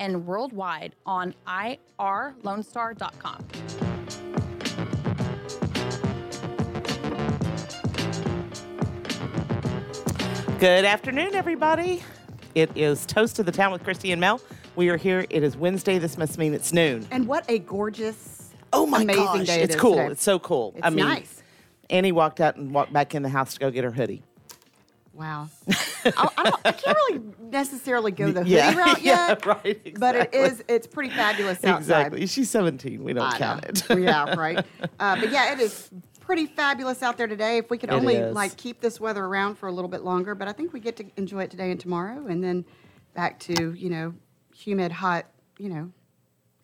and worldwide on irlonestar.com. Good afternoon, everybody. It is Toast of the Town with Christy and Mel. We are here. It is Wednesday. This must mean it's noon. And what a gorgeous, Oh my amazing gosh, day it it's is cool. today. It's so cool. It's I mean, nice. Annie walked out and walked back in the house to go get her hoodie. Wow. I, I, don't, I can't really necessarily go the hoodie Yeah. route Yeah, yet. right, But it exactly. is, it's pretty fabulous outside. Exactly. She's 17. We don't I count know. it. yeah, right. Uh, but yeah, it is pretty fabulous out there today. If we could It only is. like keep this weather around for a little bit longer, but I think we get to enjoy it today and tomorrow, and then back to you know humid, hot, you know,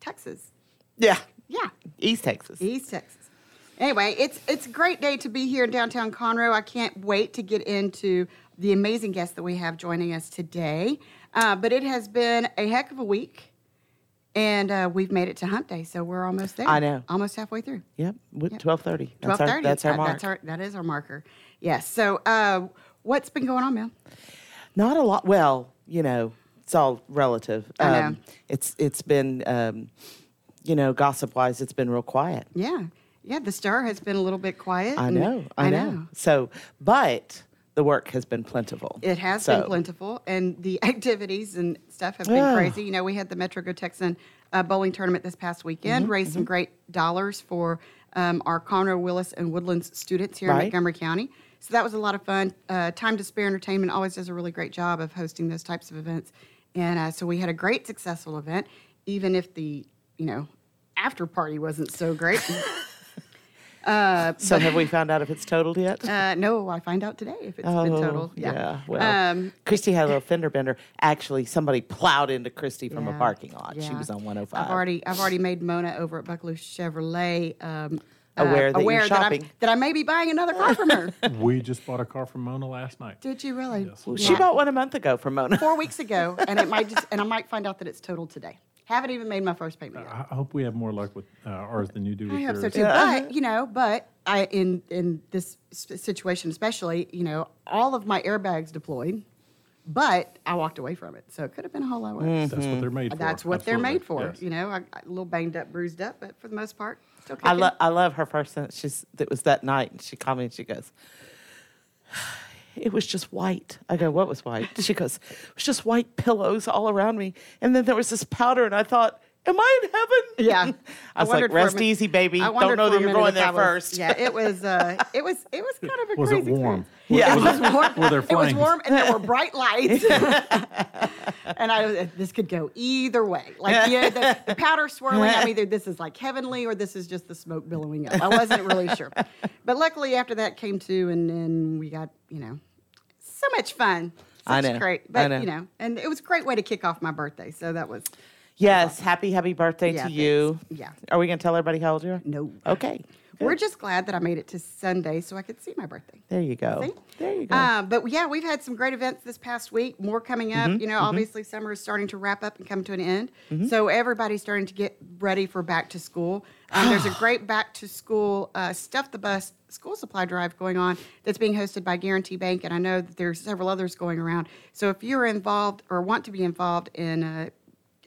Texas. yeah. Yeah. East Texas. East Texas. Anyway, it's it's a great day to be here in downtown Conroe. I can't wait to get into the amazing guests that we have joining us today. Uh, but it has been a heck of a week, and uh, we've made it to Hunt Day, so we're almost there. I know. almost halfway through. Yep. Twelve thirty. Twelve thirty. That's our mark. That's our that is our marker. Yes. So, uh, what's been going on, Mel? Not a lot. Well, you know, it's all relative. Um, I know. It's it's been, um, you know, gossip wise, it's been real quiet. Yeah, yeah. The star has been a little bit quiet. I know. I, know. So, but the work has been plentiful. It has So, been plentiful, and the activities and stuff have been Yeah. crazy. You know, we had the Metro Go Texan uh, bowling tournament this past weekend, Mm-hmm, raised some great dollars for um, our Conroe, Willis, and Woodlands students here in Montgomery County. So that was a lot of fun. Uh, Time to Spare Entertainment always does a really great job of hosting those types of events, and uh, so we had a great, successful event, even if the you know after party wasn't so great. So, have we found out if it's totaled yet? uh, no, I find out today if it's been total. Yeah. Well, Um, Christy had a little fender bender. Actually, somebody plowed into Christy from a parking lot. She was on 105. I've already I've already made Mona over at Buckalew Chevrolet um, Aware that you're aware that, I'm, that I may be buying another car from her. We just bought a car from Mona last night. Did you really? Yes. Well, She bought one a month ago from Mona. four weeks ago, and it might just and I might find out that it's totaled today. Haven't even made my first payment yet. I I hope we have more luck with uh, ours than you do with I hope so yours. too. But you know, but I in in this situation especially, you know, all of my airbags deployed, but I walked away from it, so it could have been a whole lot worse. That's what they're made for. That's what they're made for. Yes. You know, I, I, a little banged up, bruised up, but for the most part, still I, kicking. lo- I love her first sentence. She's, it was that night, and she called me and she goes, It was just white. I go, What was white? She goes, It was just white pillows all around me. And then there was this powder, and I thought, Am I in heaven? Yeah, I was like, wondered for a Rest min- easy, baby. I Don't know that you're going there that was- first. Yeah, it was. Uh, it was. It was kind of a Was crazy it warm? Yeah. It was warm. Were there It was warm, and there were bright lights. and I, was- this could go either way. Like yeah, the, the powder swirling. I'm either this is like heavenly, or this is just the smoke billowing up. I wasn't really sure, but luckily after that came to, and then we got you know so much fun. I Such know, great, I but know. you know, and it was a great way to kick off my birthday. So that was Yes, happy, happy birthday Yeah, to you. thanks. Yeah. Are we going to tell everybody how old you are? no. Okay. We're just glad that I made it to Sunday so I could see my birthday. There you go. See? There you go. Um, but yeah, we've had some great events this past week. More coming up. Mm-hmm, You know, obviously summer is starting to wrap up and come to an end. So everybody's starting to get ready for back to school. Um, there's a great back to school uh, stuff the bus school supply drive going on that's being hosted by Guaranty Bank, and I know that there's several others going around. So if you're involved or want to be involved in uh,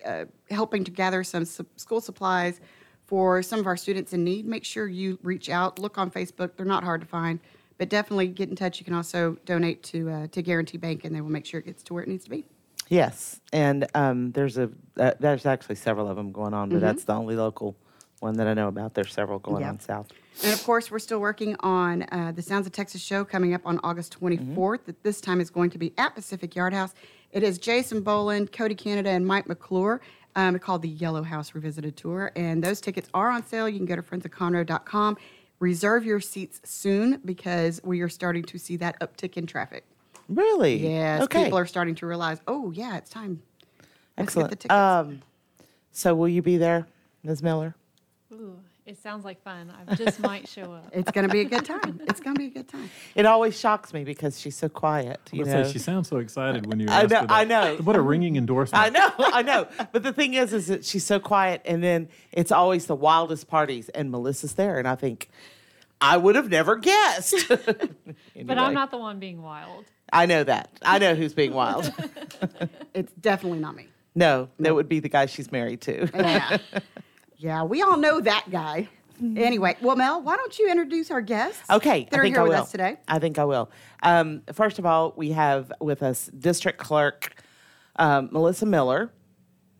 uh, helping to gather some su- school supplies for some of our students in need, make sure you reach out. Look on Facebook; they're not hard to find, but definitely get in touch. You can also donate to uh, to Guaranty Bank, and they will make sure it gets to where it needs to be. Yes, and um, there's a uh, there's actually several of them going on, but Mm-hmm. that's the only local one that I know about. There's several going Yeah. on south. And of course, we're still working on uh, the Sounds of Texas show coming up on August 24th. That this time is going to be at Pacific Yard House. It is Jason Boland, Cody Canada, and Mike McClure. Um, it's called the Yellow House Revisited Tour, and those tickets are on sale. You can go to friendsofconroe.com. Reserve your seats soon because we are starting to see that uptick in traffic. Really? Yes, Okay. people are starting to realize, oh yeah, it's time. Let's get Excellent. the tickets. Um, So will you be there, Ms. Miller? Ooh, it sounds like fun. I just might show up. It's going to be a good time. It's going to be a good time. It always shocks me because she's so quiet. You Let's know? say she sounds so excited when you I know- her that. I know. What a ringing endorsement. I know, I know. But the thing is, is that she's so quiet, and then it's always the wildest parties, and Melissa's there, and I think I would have never guessed. But I'm not the one being wild. I know that. I know who's being wild. It's definitely not me. No, that would be the guy she's married to. Yeah. Yeah, we all know that guy. Anyway, well, Mel, why don't you introduce our guests? Okay, that I are think here I with will. us today. I think I will. Um, first of all, we have with us District Clerk um, Melissa Miller.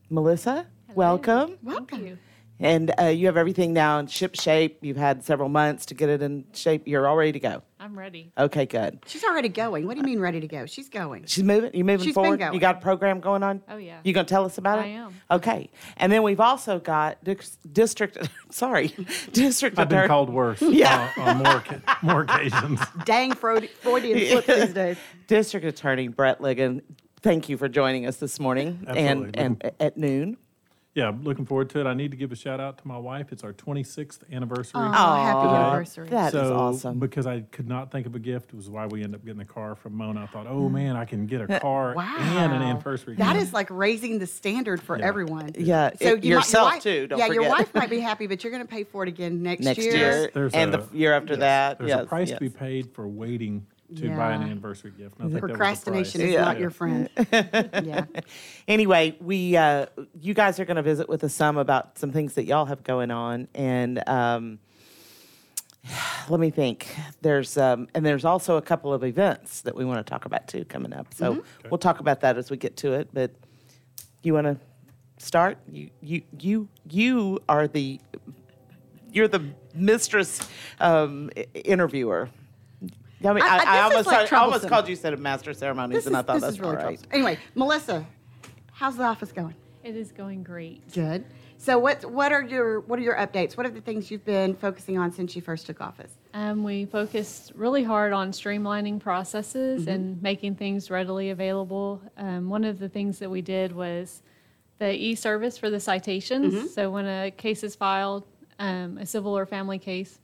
Melissa, welcome. Thank you. And uh, you have everything now in ship shape. You've had several months to get it in shape. You're all ready to go. I'm ready. Okay, good. She's already going. What do you mean ready to go? She's going. She's moving. You moving She's been forward? going. You got a program going on? Oh, yeah. You gonna tell us about it? I am. Okay. And then we've also got dis- district. Sorry, district I've been attorney. called worse Yeah. uh, on more, occa- more occasions. Dang Freud- Freudian slip these days. District Attorney Brett Ligon. Thank you for joining us this morning and Absolutely. and at noon. Yeah, I'm looking forward to it. I need to give a shout out to my wife. It's our 26th anniversary. Oh, happy Aw, anniversary. That is so, awesome. because I could not think of a gift, It was why we ended up getting a car from Mona. I thought, oh man, I can get a car Wow. and an anniversary. That gift. is like raising the standard for Yeah. everyone. Yeah, So it- you might- yourself your wife, too, don't yeah, your wife might be happy, but you're going to pay for it again next, Next year. year There's and a- the year after yes, that. There's yes, a price yes. to be paid for waiting to buy an anniversary gift. and I think that was Procrastination is Yeah. not your friend. yeah. Anyway, we uh, you guys are going to visit with us some about some things that y'all have going on, and um, let me think. There's um, and there's also a couple of events that we want to talk about too coming up. So Mm-hmm. we'll talk about that as we get to it. But you want to start? You you you you are the you're the mistress um, interviewer. I mean, I- I, I- I, this is, almost like, I almost called you said of master ceremonies, This is, and I thought this that's is really all right. troublesome. Anyway, Melissa, how's the office going? It is going great. Good. So what what are your what are your updates? What are the things you've been focusing on since you first took office? Um, we focused really hard on streamlining processes and making things readily available. Um, one of the things that we did was the e-service for the citations. So when a case is filed, um, a civil or family case,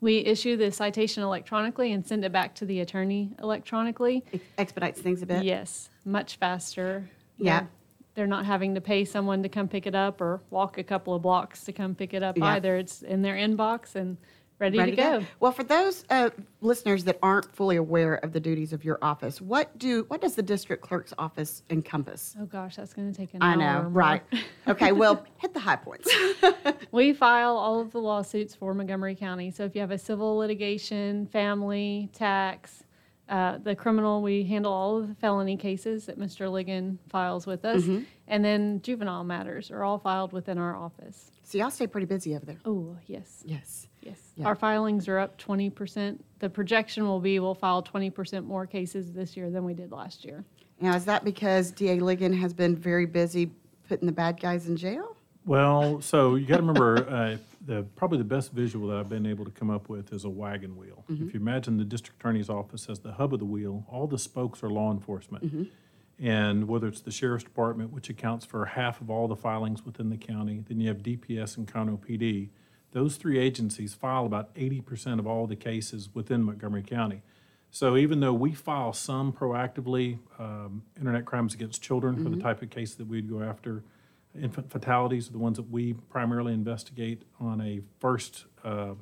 we issue the citation electronically and send it back to the attorney electronically. It expedites things a bit. Yes, much faster. Yeah. They're- They're not having to pay someone to come pick it up or walk a couple of blocks to come pick it up Yeah. either. It's in their inbox and ready, Ready to go. Well, for those uh, listeners that aren't fully aware of the duties of your office, what do what does the district clerk's office encompass? Oh gosh, that's going to take an hour. I know, right? Okay, well, hit the high points. We file all of the lawsuits for Montgomery County. So if you have a civil litigation, family, tax, uh, the criminal, we handle all of the felony cases that Mr. Ligon files with us. Mm-hmm. And then juvenile matters are all filed within our office. so y'all stay pretty busy over there. Oh, yes. Yes. Yes. Yeah. Our filings are up 20%. The projection will be we'll file 20% more cases this year than we did last year. Now, is that because DA Ligon has been very busy putting the bad guys in jail? Well, so you got to remember, uh, the, probably the best visual that I've been able to come up with is a wagon wheel. If you imagine the district attorney's office as the hub of the wheel, all the spokes are law enforcement. And whether it's the sheriff's department, which accounts for half of all the filings within the county, then you have DPS and Conroe PD. Those three agencies file about eighty percent of all the cases within Montgomery County. So even though we file some proactively, um, internet crimes against children for the type of case that we'd go after, infant fatalities are the ones that we primarily investigate on a first, uh,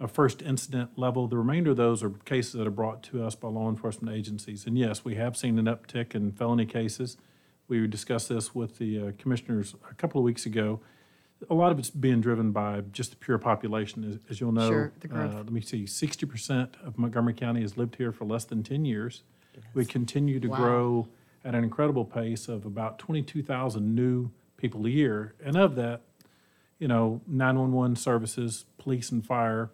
a first incident level. The remainder of those are cases that are brought to us by law enforcement agencies. And yes, we have seen an uptick in felony cases. We discussed this with the uh, commissioners a couple of weeks ago. A lot of it's being driven by just the pure population, as, as you'll know. Sure, the growth. uh, let me see, sixty percent of Montgomery County has lived here for less than ten years. We continue to Wow. grow at an incredible pace of about twenty-two thousand new people a year. And of that, you know, 911 services, police and fire.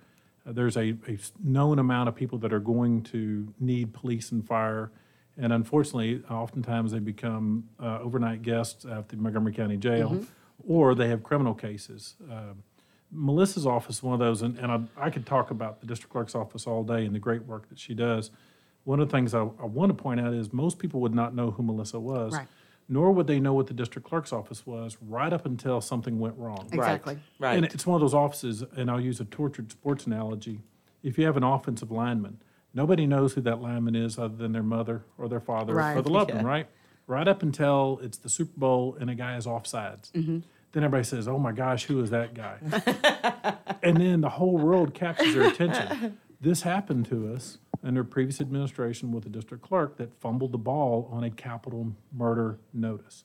Uh, there's a, a known amount of people that are going to need police and fire. And unfortunately, oftentimes they become uh, overnight guests at the Montgomery County Jail or they have criminal cases. Um, Melissa's office is one of those, and, and I, I could talk about the district clerk's office all day and the great work that she does. One of the things I, I want to point out is most people would not know who Melissa was. Right. nor would they know what the district clerk's office was right up until something went wrong. Exactly. Right. And it's one of those offices, and I'll use a tortured sports analogy. If you have an offensive lineman, nobody knows who that lineman is other than their mother or their father or the loved one, right? Right up until it's the Super Bowl and a guy is offsides. Mm-hmm. Then everybody says, "Oh my gosh, who is that guy?" and then the whole world captures their attention. This happened to us under previous administration with the district clerk that fumbled the ball on a capital murder notice.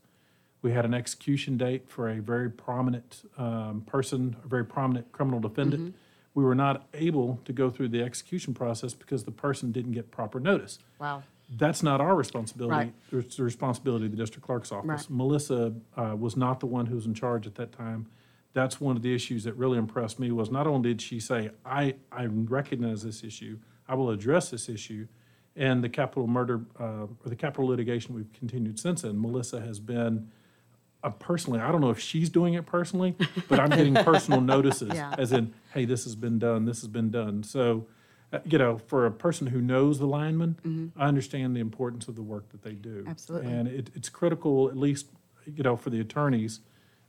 We had an execution date for a very prominent um, person, a very prominent criminal defendant. We were not able to go through the execution process because the person didn't get proper notice. Wow. That's not our responsibility. Right. It's the responsibility of the district clerk's office. Right. Melissa uh, was not the one who was in charge at that time. That's one of the issues that really impressed me was not only did she say, I, I recognize this issue, I will address this issue, and the capital murder, uh, or the capital litigation we've continued since then, Melissa has been, uh, personally, I don't know if she's doing it personally, but I'm getting personal notices, Yeah. as in, hey, this has been done, this has been done. So, uh, you know, for a person who knows the lineman, I understand the importance of the work that they do. Absolutely. And it, it's critical, at least, you know, for the attorneys,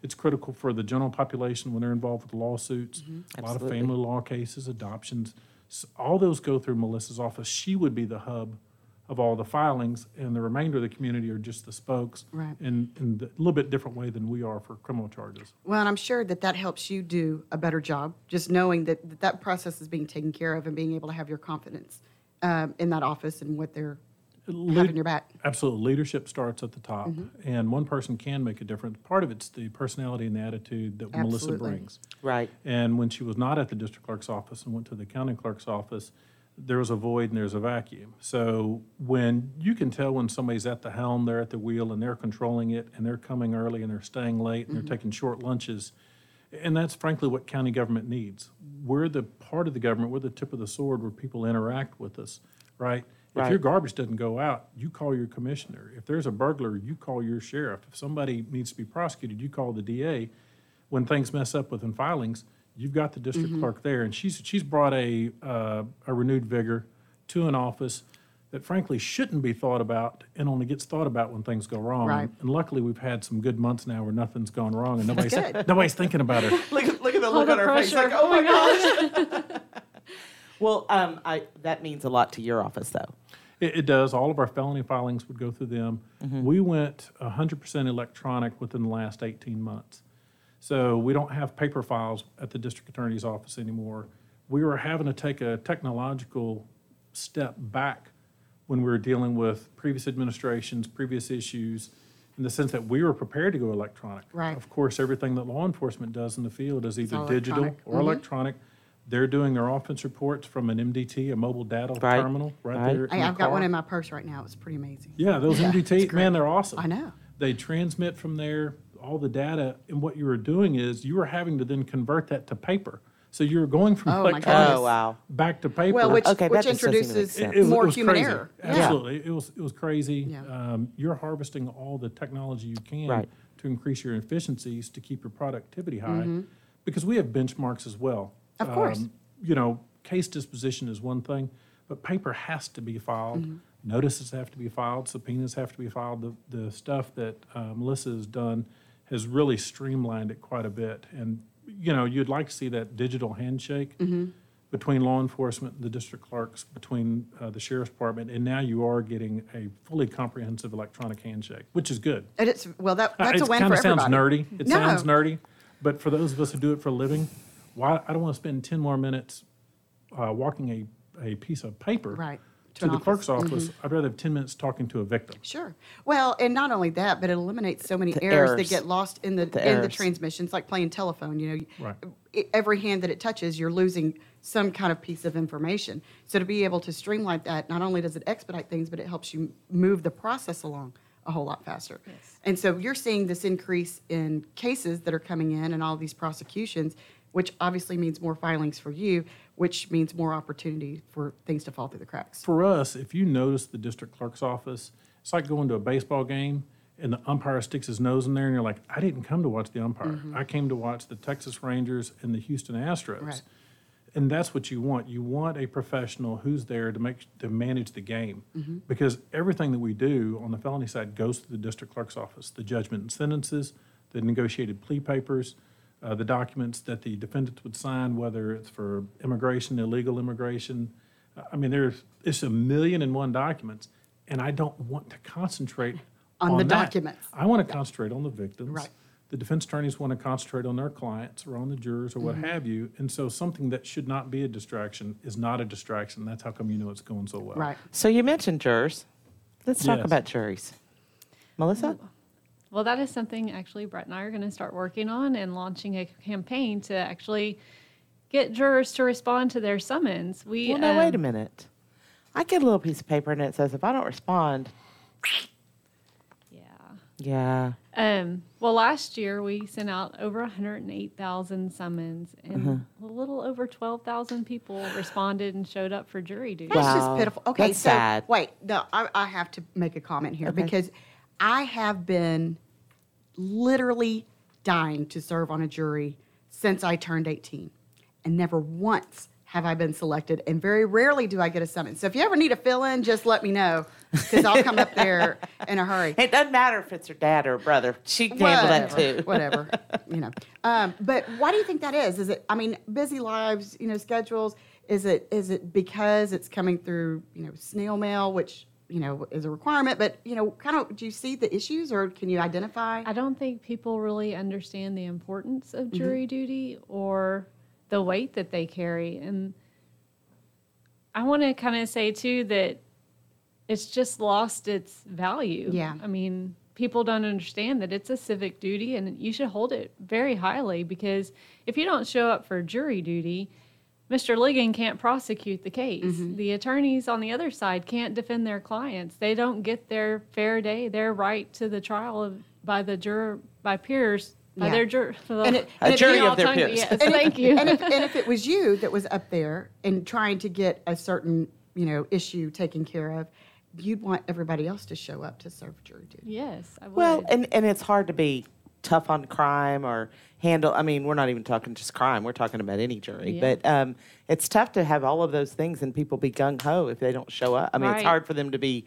it's critical for the general population when they're involved with lawsuits, a lot of family law cases, adoptions. S- All those go through Melissa's office. She would be the hub of all the filings, and the remainder of the community are just the spokes. Right. In, in a little bit different way than we are for criminal charges. Well, and I'm sure that that helps you do a better job, just knowing that that, that process is being taken care of and being able to have your confidence um, in that office and what they're having your back. Absolutely. Leadership starts at the top, Mm-hmm. and one person can make a difference. Part of it's the personality and the attitude that Melissa Absolutely. brings. Right. And when she was not at the district clerk's office and went to the county clerk's office, there was a void and there's a vacuum. So when you can tell when somebody's at the helm, they're at the wheel and they're controlling it and they're coming early and they're staying late and they're mm-hmm. taking short lunches. And that's frankly what county government needs. We're the part of the government, we're the tip of the sword where people interact with us, right? If your garbage doesn't go out, you call your commissioner. If there's a burglar, you call your sheriff. If somebody needs to be prosecuted, you call the DA. When things mess up within filings, you've got the district Mm-hmm. clerk there, and she's she's brought a uh, a renewed vigor to an office that frankly shouldn't be thought about and only gets thought about when things go wrong. Right. And luckily, we've had some good months now where nothing's gone wrong and nobody's nobody's thinking about it. Look at look at the All look the on her face. Like, oh my gosh. well, um, I that means a lot to your office, though. It, it does. All of our felony filings would go through them. We went 100% electronic within the last 18 months. So we don't have paper files at the district attorney's office anymore. We were having to take a technological step back when we were dealing with previous administrations, previous issues, in the sense that we were prepared to go electronic. Right. Of course, everything that law enforcement does in the field is either all digital electronic. or mm-hmm. electronic. They're doing their offense reports from an MDT, a mobile data Right. terminal, right, Right. there. in Hey, the I've got one in my purse right now. It's pretty amazing. Yeah, those Yeah, MDT, man, they're awesome. I know. They transmit from there all the data, and what you were doing is you were having to then convert that to paper. So you were going from Oh, my electronic. Oh wow. back to paper. Well, which, Okay, that which just doesn't even make introduces. It it more was human crazy. error. Yeah. Absolutely, it was it was crazy. Yeah. Um, you're harvesting all the technology you can Right. to increase your efficiencies to keep your productivity high, because we have benchmarks as well. Mm-hmm. Of course. Um, you know, case disposition is one thing, but paper has to be filed. Mm-hmm. Notices have to be filed. Subpoenas have to be filed. The the stuff that uh, Melissa has done has really streamlined it quite a bit. And you know, you'd like to see that digital handshake Mm-hmm. between law enforcement and the district clerks, between uh, the sheriff's department, and now you are getting a fully comprehensive electronic handshake, which is good. And it's, well, that, Uh, that's a it win for sounds everybody. nerdy. It No. sounds nerdy, but for those of us who do it for a living, why I don't want to spend ten more minutes uh, walking a, a piece of paper Right, to to, an the office. Mm-hmm. clerk's office. I'd rather have ten minutes talking to a victim. Sure. Well, and not only that, but it eliminates so many errors, errors. that get lost in the, The in the errors. transmissions, like playing telephone. You know, Right. i- every hand that it touches, you're losing some kind of piece of information. So to be able to streamline that, not only does it expedite things, but it helps you move the process along a whole lot faster. Yes. And so you're seeing this increase in cases that are coming in and all these prosecutions, which obviously means more filings for you, which means more opportunity for things to fall through the cracks. For us, if you notice the district clerk's office, it's like going to a baseball game and the umpire sticks his nose in there and you're like, I didn't come to watch the umpire. Mm-hmm. I came to watch the Texas Rangers and the Houston Astros. Right. And that's what you want. You want a professional who's there to make, to manage the game. Mm-hmm. Because everything that we do on the felony side goes to the district clerk's office. The judgment and sentences, the negotiated plea papers, uh, the documents that the defendants would sign, whether it's for immigration, illegal immigration. I mean, there's, it's a million and one documents, and I don't want to concentrate On the that. documents. I want to concentrate on the victims. Right. The defense attorneys want to concentrate on their clients or on the jurors or what Mm-hmm. have you. And so something that should not be a distraction is not a distraction. That's how come you know it's going so well. Right. So you mentioned jurors. Let's talk Yes. about juries. Melissa? Well, that is something actually Brett and I are going to start working on and launching a campaign to actually get jurors to respond to their summons. We Well, no, wait a um, minute. I get a little piece of paper and it says if I don't respond, Yeah. yeah. Um, well, last year we sent out over 108,000 summons, and Uh-huh. a little over 12,000 people responded and showed up for jury duty. That's Wow. just pitiful. Okay, That's so sad. wait, no, I, I have to make a comment here Okay. because I have been literally dying to serve on a jury since I turned 18, and never once have I been selected, and very rarely do I get a summons. So if you ever need a fill-in, just let me know because I'll come up there in a hurry. It doesn't matter if it's her dad or her brother. She can handle that too. Whatever, you know. Um, but why do you think that is? Is it? I mean, busy lives, you know, schedules. Is it? Is it because it's coming through, you know, snail mail, which you know is a requirement? But you know, kind of, do you see the issues, or can you identify? I don't think people really understand the importance Mm-hmm. of jury duty or the weight that they carry. And I want to kind of say, too, that it's just lost its value. Yeah. I mean, people don't understand that it's a civic duty and you should hold it very highly because if you don't show up for jury duty, Mr. Ligon can't prosecute the case. Mm-hmm. The attorneys on the other side can't defend their clients. They don't get their fair day, their right to the trial of, by the juror, by peers, by Yeah. their juror. And it- A and it- jury of their peers. Yes, And if- thank you. And if, and if it was you that was up there and trying to get a certain, you know, issue taken care of, you'd want everybody else to show up to serve jury duty. yes, I would. Well, and, and it's hard to be tough on crime or handle. I mean, we're not even talking just crime. We're talking about any jury. Yeah. But um, it's tough to have all of those things and people be gung ho if they don't show up. I mean, it's hard for them to be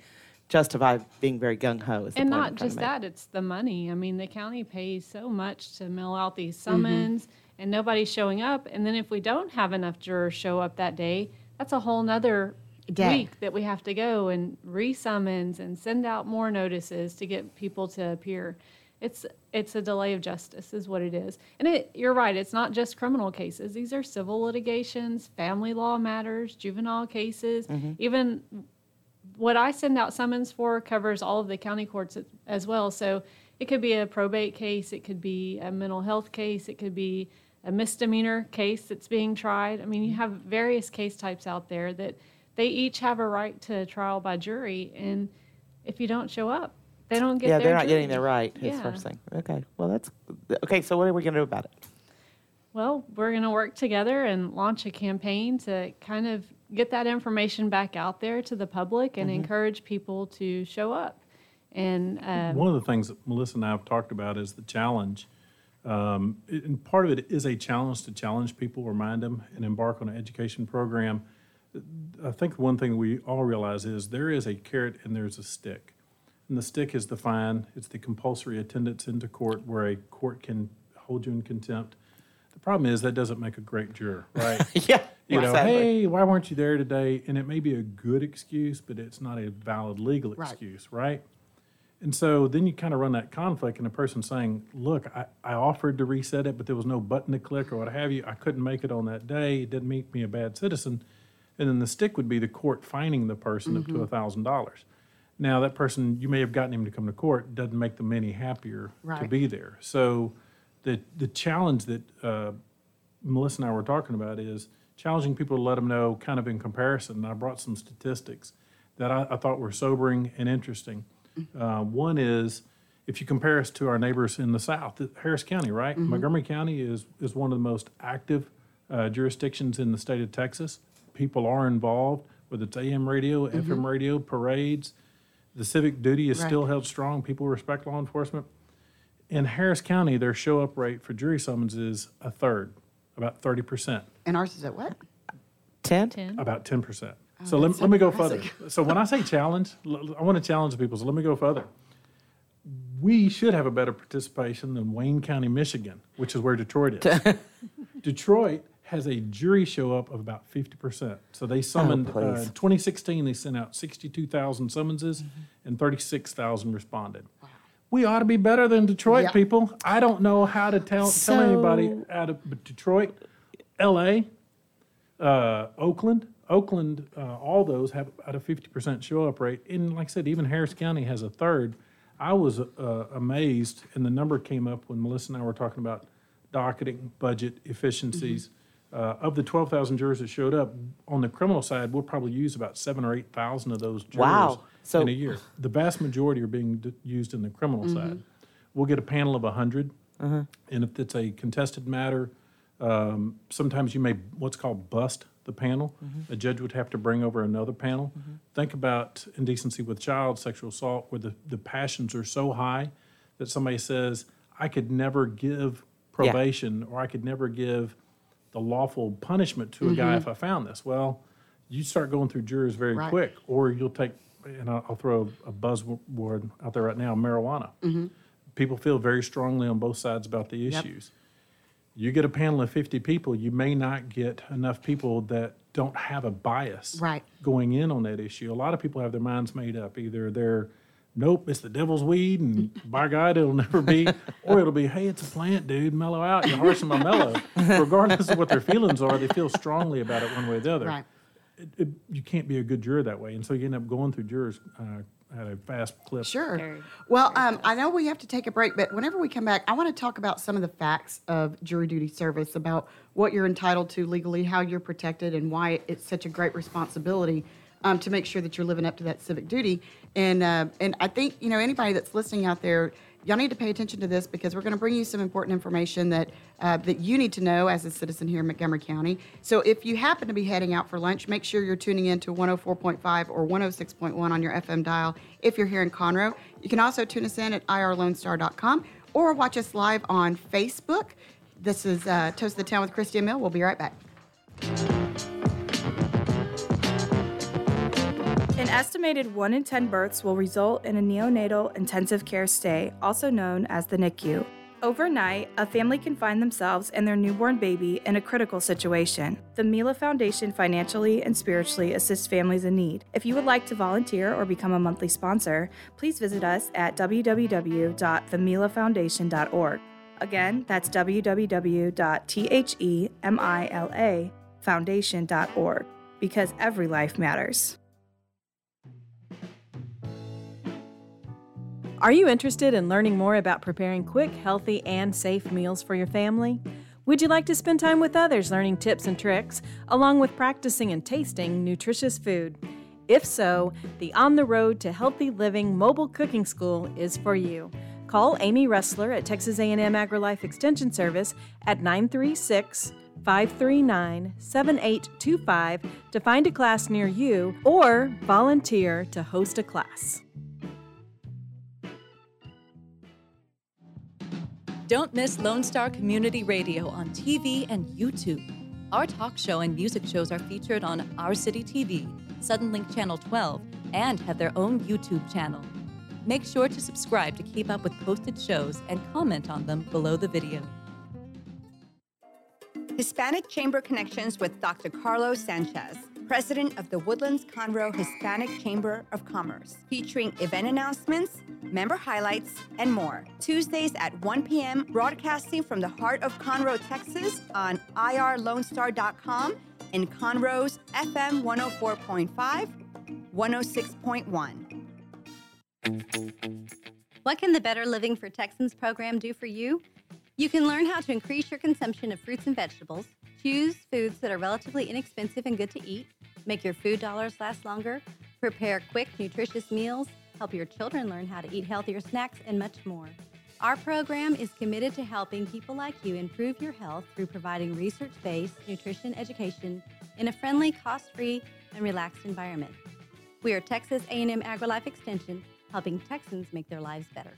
justified being very gung ho. and not just that, it's the money. I mean, the county pays so much to mail out these summons, and nobody's showing up. And then if we don't have enough jurors show up that day, that's a whole nother Day. week that we have to go and re-summons and send out more notices to get people to appear. It's it's a delay of justice, is what it is. And it, you're right. It's not just criminal cases. These are civil litigations, family law matters, juvenile cases, mm-hmm. even what I send out summons for covers all of the county courts as- as well. So it could be a probate case, it could be a mental health case, it could be a misdemeanor case that's being tried. I mean, you mm-hmm. have various case types out there that they each have a right to trial by jury, and if you don't show up, they don't get yeah, their they're not getting jury. their right. Is the Yeah. first thing. Okay, well that's okay. So what are we going to do about it? Well, we're going to work together and launch a campaign to kind of get that information back out there to the public and encourage people to show up. And um, One of the things that Melissa and I have talked about is the challenge. Um, and part of it is a challenge to challenge people, remind them, and embark on an education program. I think one thing we all realize is there is a carrot and there's a stick. And the stick is the fine, it's the compulsory attendance into court where a court can hold you in contempt. The problem is that doesn't make a great juror, right? yeah, you know, exactly. hey, why weren't you there today? And it may be a good excuse, but it's not a valid legal excuse, right? And so then you kind of run that conflict, and a person saying, Look, I, I offered to reset it, but there was no button to click or what have you. I couldn't make it on that day. It didn't make me a bad citizen. And then the stick would be the court fining the person up to mm-hmm. a $1,000. Now, that person, you may have gotten him to come to court, doesn't make them any happier to be there. So the, the challenge that uh, Melissa and I were talking about is challenging people to let them know, kind of in comparison. And I brought some statistics that I, I thought were sobering and interesting. Uh, one is if you compare us to our neighbors in the South, Harris County, right? Montgomery County is, is one of the most active uh, jurisdictions in the state of Texas. People are involved, whether it's AM radio, FM radio, parades. The civic duty is Right. still held strong. People respect law enforcement. In Harris County, their show up rate for jury summons is a third, about 30%. And ours is at what? 10? 10. about ten percent. Oh, so let, let me go further. So when I say challenge, l- I want to challenge people. So let me go further. We should have a better participation than Wayne County, Michigan, which is where Detroit is. Detroit has a jury show up of about fifty percent. So they summoned, uh, in 2016, they sent out 62,000 summonses and 36,000 responded. We ought to be better than Detroit, Yeah. people. I don't know how to tell, tell anybody out of Detroit, LA, uh, Oakland, Oakland, uh, all those have about a fifty percent show up rate. And like I said, even Harris County has a third. I was uh, amazed, and the number came up when Melissa and I were talking about docketing, budget efficiencies. Uh, of the twelve thousand jurors that showed up on the criminal side, we'll probably use about seven or eight thousand of those jurors Wow. So- in a year. The vast majority are being d- used in the criminal side. We'll get a panel of hundred, and if it's a contested matter, um, sometimes you may, what's called bust the panel. A judge would have to bring over another panel. Think about indecency with child, sexual assault, where the, the passions are so high that somebody says, I could never give probation, or I could never give the lawful punishment to a guy mm-hmm. if I found this. Well, you start going through jurors very Right. quick, or you'll take, and I'll, throw a buzzword out there right now, marijuana. Mm-hmm. People feel very strongly on both sides about the Yep. issues. You get a panel of 50 people, you may not get enough people that don't have a bias Right. going in on that issue. A lot of people have their minds made up. Either they're, nope, it's the devil's weed, and by God, it'll never be, or it'll be, hey, it's a plant, dude, mellow out, you're harsh my mellow. Regardless of what their feelings are, they feel strongly about it one way or the other. Right. It, it, you can't be a good juror that way, and so you end up going through jurors uh, at a fast clip. Sure. Very- Well, um, I know we have to take a break, but whenever we come back, I want to talk about some of the facts of jury duty service, about what you're entitled to legally, how you're protected, and why it's such a great responsibility um, to make sure that you're living up to that civic duty. And uh, and I think you know anybody that's listening out there, y'all need to pay attention to this because we're going to bring you some important information that uh, that you need to know as a citizen here in Montgomery County. So if you happen to be heading out for lunch, make sure you're tuning in to 104.5 or 106.1 on your FM dial. If you're here in Conroe, you can also tune us in at irlonestar.com or watch us live on Facebook. This is uh, Toast of the Town with Christy and Mel. We'll be right back. Estimated 1 in 10 births will result in a neonatal intensive care stay, also known as the NICU. Overnight, a family can find themselves and their newborn baby in a critical situation. The Mila Foundation financially and spiritually assists families in need. If you would like to volunteer or become a monthly sponsor, please visit us at www.themilafoundation.org. Again, that's www.themilafoundation.org because every life matters. Are you interested in learning more about preparing quick, healthy, and safe meals for your family? Would you like to spend time with others learning tips and tricks, along with practicing and tasting nutritious food? If so, the On the Road to Healthy Living Mobile Cooking School is for you. Call Amy Ressler at Texas A&M AgriLife Extension Service at 936 539 7825 to find a class near you or volunteer to host a class. Don't miss Lone Star Community Radio on TV and YouTube. Our talk show and music shows are featured on Our City TV, Suddenlink Channel 12, and have their own YouTube channel. Make sure to subscribe to keep up with posted shows and comment on them below the video. Hispanic Chamber Connections with Dr. Carlos Sanchez, President of the Woodlands Conroe Hispanic Chamber of Commerce, featuring event announcements, member highlights, and more. Tuesdays at 1 p.m., broadcasting from the heart of Conroe, Texas on irlonestar.com and Conroe's FM 104.5, 106.1. What can the Better Living for Texans program do for you? You can learn how to increase your consumption of fruits and vegetables, choose foods that are relatively inexpensive and good to eat, make your food dollars last longer, prepare quick, nutritious meals, help your children learn how to eat healthier snacks, and much more. Our program is committed to helping people like you improve your health through providing research-based nutrition education in a friendly, cost-free, and relaxed environment. We are Texas A&M AgriLife Extension, helping Texans make their lives better.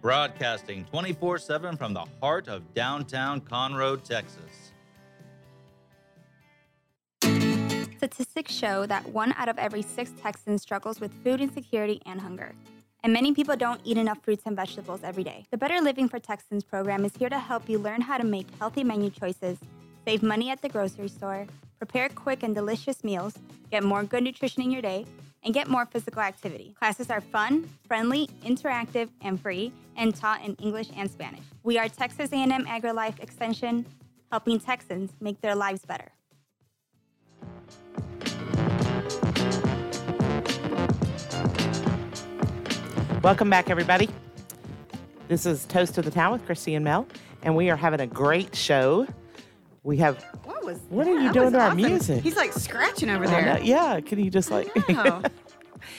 broadcasting 24 7 from the heart of downtown Conroe, Texas. Statistics show that one out of every six Texans struggles with food insecurity and hunger. And many people don't eat enough fruits and vegetables every day. The Better Living for Texans program is here to help you learn how to make healthy menu choices, save money at the grocery store, prepare quick and delicious meals, get more good nutrition in your day, and get more physical activity. Classes are fun, friendly, interactive, and free, and taught in English and Spanish. We are Texas A&M AgriLife Extension, helping Texans make their lives better. Welcome back, everybody. This is Toast to the Town with Christy and Mel, and we are having a great show. We have. What was? What are you that doing to our music? He's like scratching over there. yeah, can you just like. Wow.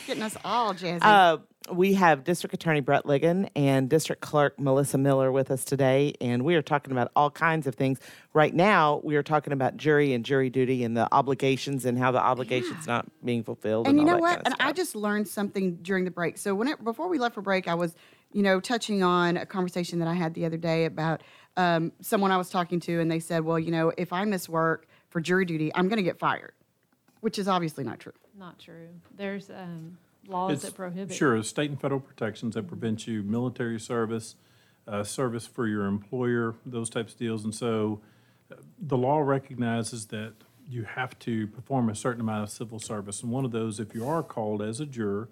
Getting us all jazzy. Uh, we have District Attorney Brett Ligon and District Clerk Melissa Miller with us today, and we are talking about all kinds of things. Right now, we are talking about jury and jury duty and the obligations and how the obligations not being fulfilled. and you all know that what? kind of and I just learned something during the break. So when it, before we left for break, I was, you know, touching on a conversation that I had the other day about um, someone I was talking to, and they said, well, you know, if I miss work for jury duty, I'm going to get fired, which is obviously not true. Not true. There's um, laws It's- that prohibit. Sure, state and federal protections that prevent you military service, uh, service for your employer, those types of deals. And so uh, the law recognizes that you have to perform a certain amount of civil service. And one of those, if you are called as a juror,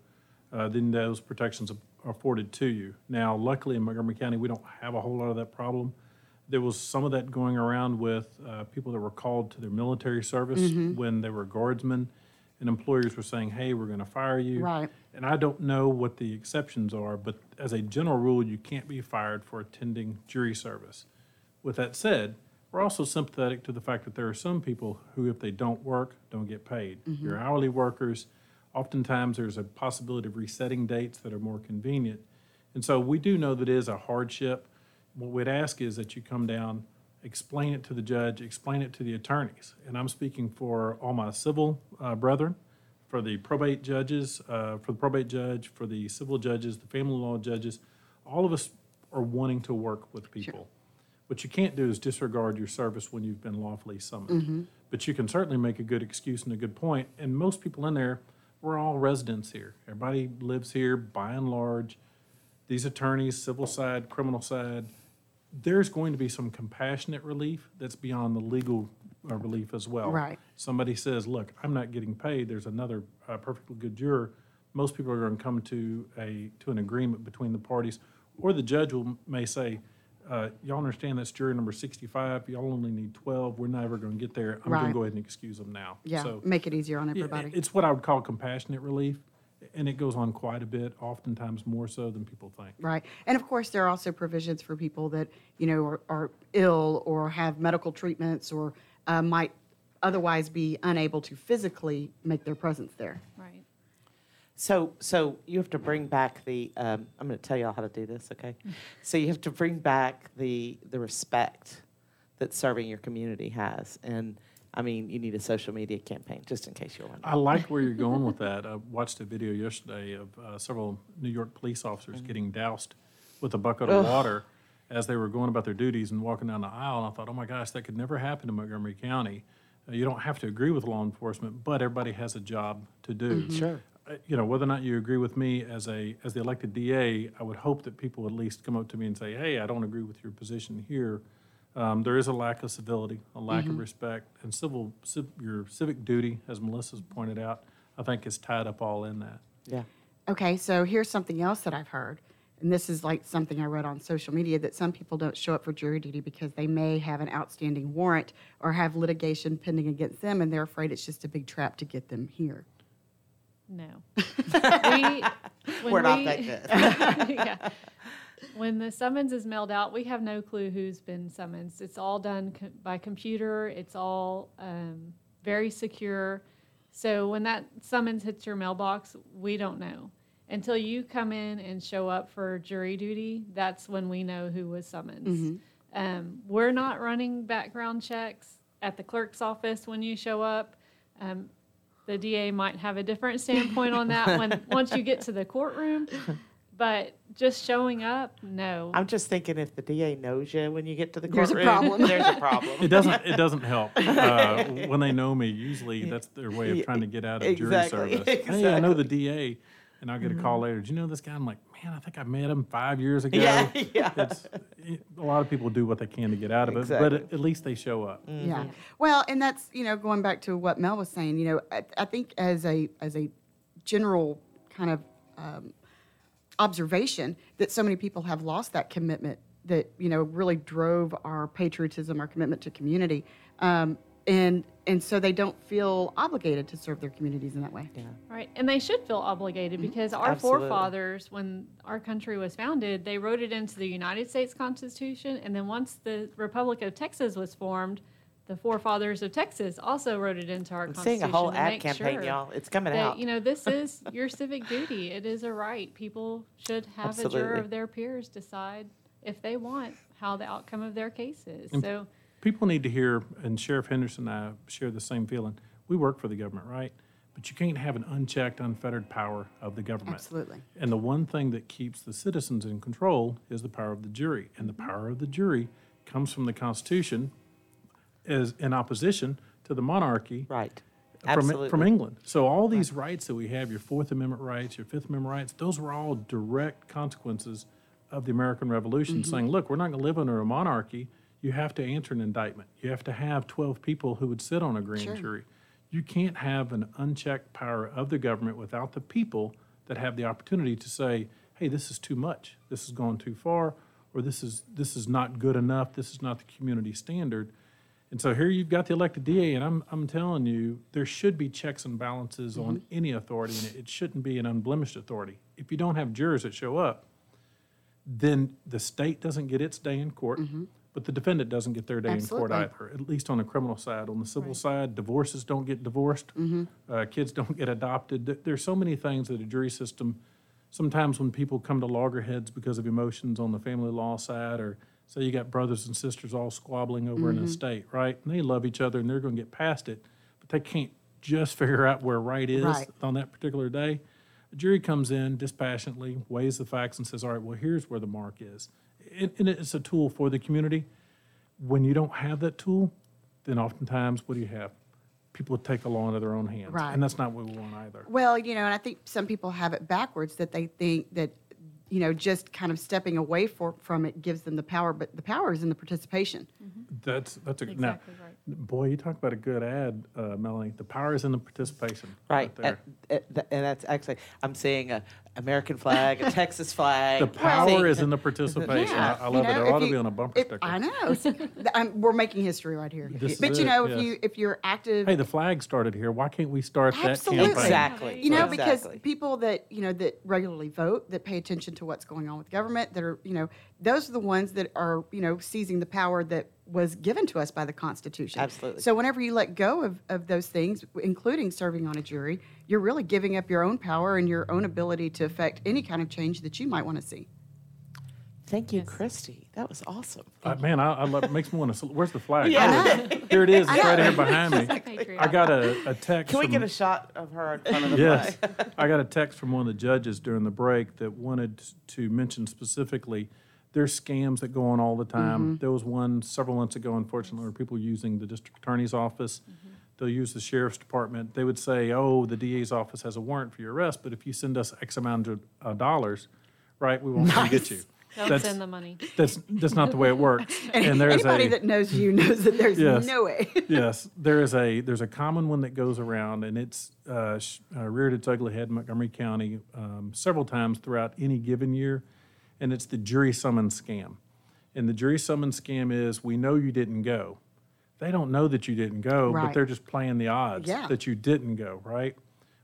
uh, then those protections are afforded to you. Now, luckily in Montgomery County, we don't have a whole lot of that problem. There was some of that going around with uh, people that were called to their military service Mhm. when they were guardsmen, and employers were saying, "Hey, we're going to fire you." Right. And I don't know what the exceptions are, but as a general rule, you can't be fired for attending jury service. With that said, we're also sympathetic to the fact that there are some people who, if they don't work, don't get paid. Mhm. Your hourly workers, oftentimes there's a possibility of resetting dates that are more convenient. And so we do know that it is a hardship. What we'd ask is that you come down, explain it to the judge, explain it to the attorneys. And I'm speaking for all my civil uh, brethren, for the probate judges, uh, for the probate judge, for the civil judges, the family law judges. All of us are wanting to work with people. What you can't do is disregard your service when you've been lawfully summoned. Mm-hmm. Mhm. But you can certainly make a good excuse and a good point. And most people in there, we're all residents here. Everybody lives here by and large. These attorneys, civil side, criminal side, there's going to be some compassionate relief that's beyond the legal uh, relief as well. Right. Somebody says, look, I'm not getting paid, there's another uh, perfectly good juror. Most people are going to come to a, to an agreement between the parties. Or the judge will, may say, uh, y'all understand that's jury number 65, y'all only need 12, we're never going to get there. I'm going to go ahead and excuse them now. Yeah, So, make it easier on everybody. It's what I would call compassionate relief, and it goes on quite a bit, oftentimes more so than people think. Right. And of course, there are also provisions for people that, you know, are, are ill or have medical treatments or uh, might otherwise be unable to physically make their presence there. Right. So, so you have to bring back the. Um, I'm going to tell y'all how to do this, okay? so you have to bring back the the respect that serving your community has, and I mean, you need a social media campaign just in case you're wondering. I like where you're going with that. I watched a video yesterday of uh, several New York police officers getting doused with a bucket of water as they were going about their duties and walking down the aisle. And I thought, oh my gosh, that could never happen in Montgomery County. Uh, you don't have to agree with law enforcement, but everybody has a job to do. Mhm. Sure. Uh, You know, whether or not you agree with me as a as the elected DA, I would hope that people at least come up to me and say, "Hey, I don't agree with your position here." Um, there is a lack of civility, a lack Mhm. of respect, and civil civ- your civic duty, as Melissa's pointed out, I think is tied up all in that. Yeah. Okay, so here's something else that I've heard. And this is like something I read on social media that some people don't show up for jury duty because they may have an outstanding warrant or have litigation pending against them and they're afraid it's just a big trap to get them here. No. we, when We're not we- that good. yeah. When the summons is mailed out, we have no clue who's been summoned. It's all done by computer. It's all um, very secure. So when that summons hits your mailbox, we don't know until you come in and show up for jury duty. That's when we know who was summoned. Mhm. Um, we're not running background checks at the clerk's office when you show up. Um, the DA might have a different standpoint on that when once you get to the courtroom. But just showing up, no. I'm just thinking if the DA knows you when you get to the courtroom, There's a problem. there's a problem. It doesn't. It doesn't help uh, when they know me. Usually, that's their way of trying to get out of jury Exactly, service. Hey, I know the. DA, and I'll get a Mhm. call later. Do you know this guy? I'm like, man, I think I met him five years ago. Yeah, yeah. It's, it- a lot of people do what they can to get out of it, but Exactly. at, at least they show up. Yeah. Well, and that's you know going back to what Mel was saying. You know, I, I think as a as a general kind of um, observation that so many people have lost that commitment that you know really drove our patriotism, our commitment to community, um, and and so they don't feel obligated to serve their communities in that way. Yeah. Right. And they should feel obligated because our Absolutely. forefathers, when our country was founded, they wrote it into the United States Constitution. And then once the Republic of Texas was formed, the forefathers of Texas also wrote it into our I'm seeing Constitution. a whole to ad make campaign, sure y'all. It's coming that, out. You know, this is your civic duty. It is a right. People should have a juror of their peers decide if they want how the outcome of their case is. And So people need to hear, and Sheriff Henderson and I share the same feeling. We work for the government, right? But you can't have an unchecked, unfettered power of the government. Absolutely. And the one thing that keeps the citizens in control is the power of the jury. And the power of the jury comes from the Constitution as in opposition to the monarchy. Right. From, from England. So all these rights that we have, your Fourth Amendment rights, your Fifth Amendment rights, those were all direct consequences of the American Revolution, Mhm. saying, look, we're not going to live under a monarchy. You have to answer an indictment. You have to have 12 people who would sit on a grand Sure. jury. You can't have an unchecked power of the government without the people that have the opportunity to say, hey, this is too much. This has gone too far, or this is this is not good enough. This is not the community standard. And so here you've got the elected DA, and I'm, I'm telling you, there should be checks and balances on Mhm. any authority, and it, shouldn't be an unblemished authority. If you don't have jurors that show up, then the state doesn't get its day in court, but the defendant doesn't get their day in court either, at least on the criminal side. On the civil side, divorces don't get divorced, uh, kids don't get adopted. There's so many things that a jury system, sometimes when people come to loggerheads because of emotions on the family law side, or say you got brothers and sisters all squabbling over an Mhm. estate, right? And they love each other and they're going to get past it, but they can't just figure out where right is Right. on that particular day. A jury comes in dispassionately, weighs the facts, and says, "All right, well, here's where the mark is." And, and it's a tool for the community. When you don't have that tool, then oftentimes, what do you have? People take the law into their own hands, Right. and that's not what we want either. Well, you know, and I think some people have it backwards that they think that, you know, just kind of stepping away for, from it gives them the power, but the power is in the participation. That's that's a Exactly now, boy. You talk about a good ad, uh, Melanie. The power is in the participation, Right, there. and, and- and that's actually I'm seeing a American flag, a Texas flag. The power Seeing- is in the participation. I, I love it. know, It if ought to be on a bumper if- sticker. I know. I'm- we're making history right here. This but you it, know, if yes. you if you're active, Hey, the flag started here. Why can't we start Absolutely. that campaign? Exactly. You know, because people that you know that regularly vote, that pay attention to what's going on with government, that are you know, those are the ones that are you know seizing the power that was given to us by the Constitution. Absolutely. So whenever you let go of, of those things, including serving on a jury, you're really giving up your own power and your own ability to affect any kind of change that you might want to see. Thank you, Christy. That was awesome. Uh, man, I, I love, it makes me want to. Where's the flag? Yeah. Oh, here it is. It's right here behind me. Patriot. I got a, a text. Can we from- get a shot of her in front of the yes, flag? I got a text from one of the judges during the break that wanted to mention specifically there's scams that go on all the time. Mhm. There was one several months ago, unfortunately, where people using the district attorney's office. They'll use the sheriff's department. They would say, "Oh, the DA's office has a warrant for your arrest, but if you send us X amount of uh, dollars, right, we won't come get you." Don't send the money. That's that's not the way it works. And there's anybody a, that knows you knows that there's Yes. no way. yes, there is a there's a common one that goes around, and it's uh, sh- uh, reared its ugly head in Montgomery County um, several times throughout any given year, and it's the jury summons scam. And the jury summons scam is we know you didn't go. They don't know that you didn't go, but they're just playing the odds Yeah. that you didn't go. Right?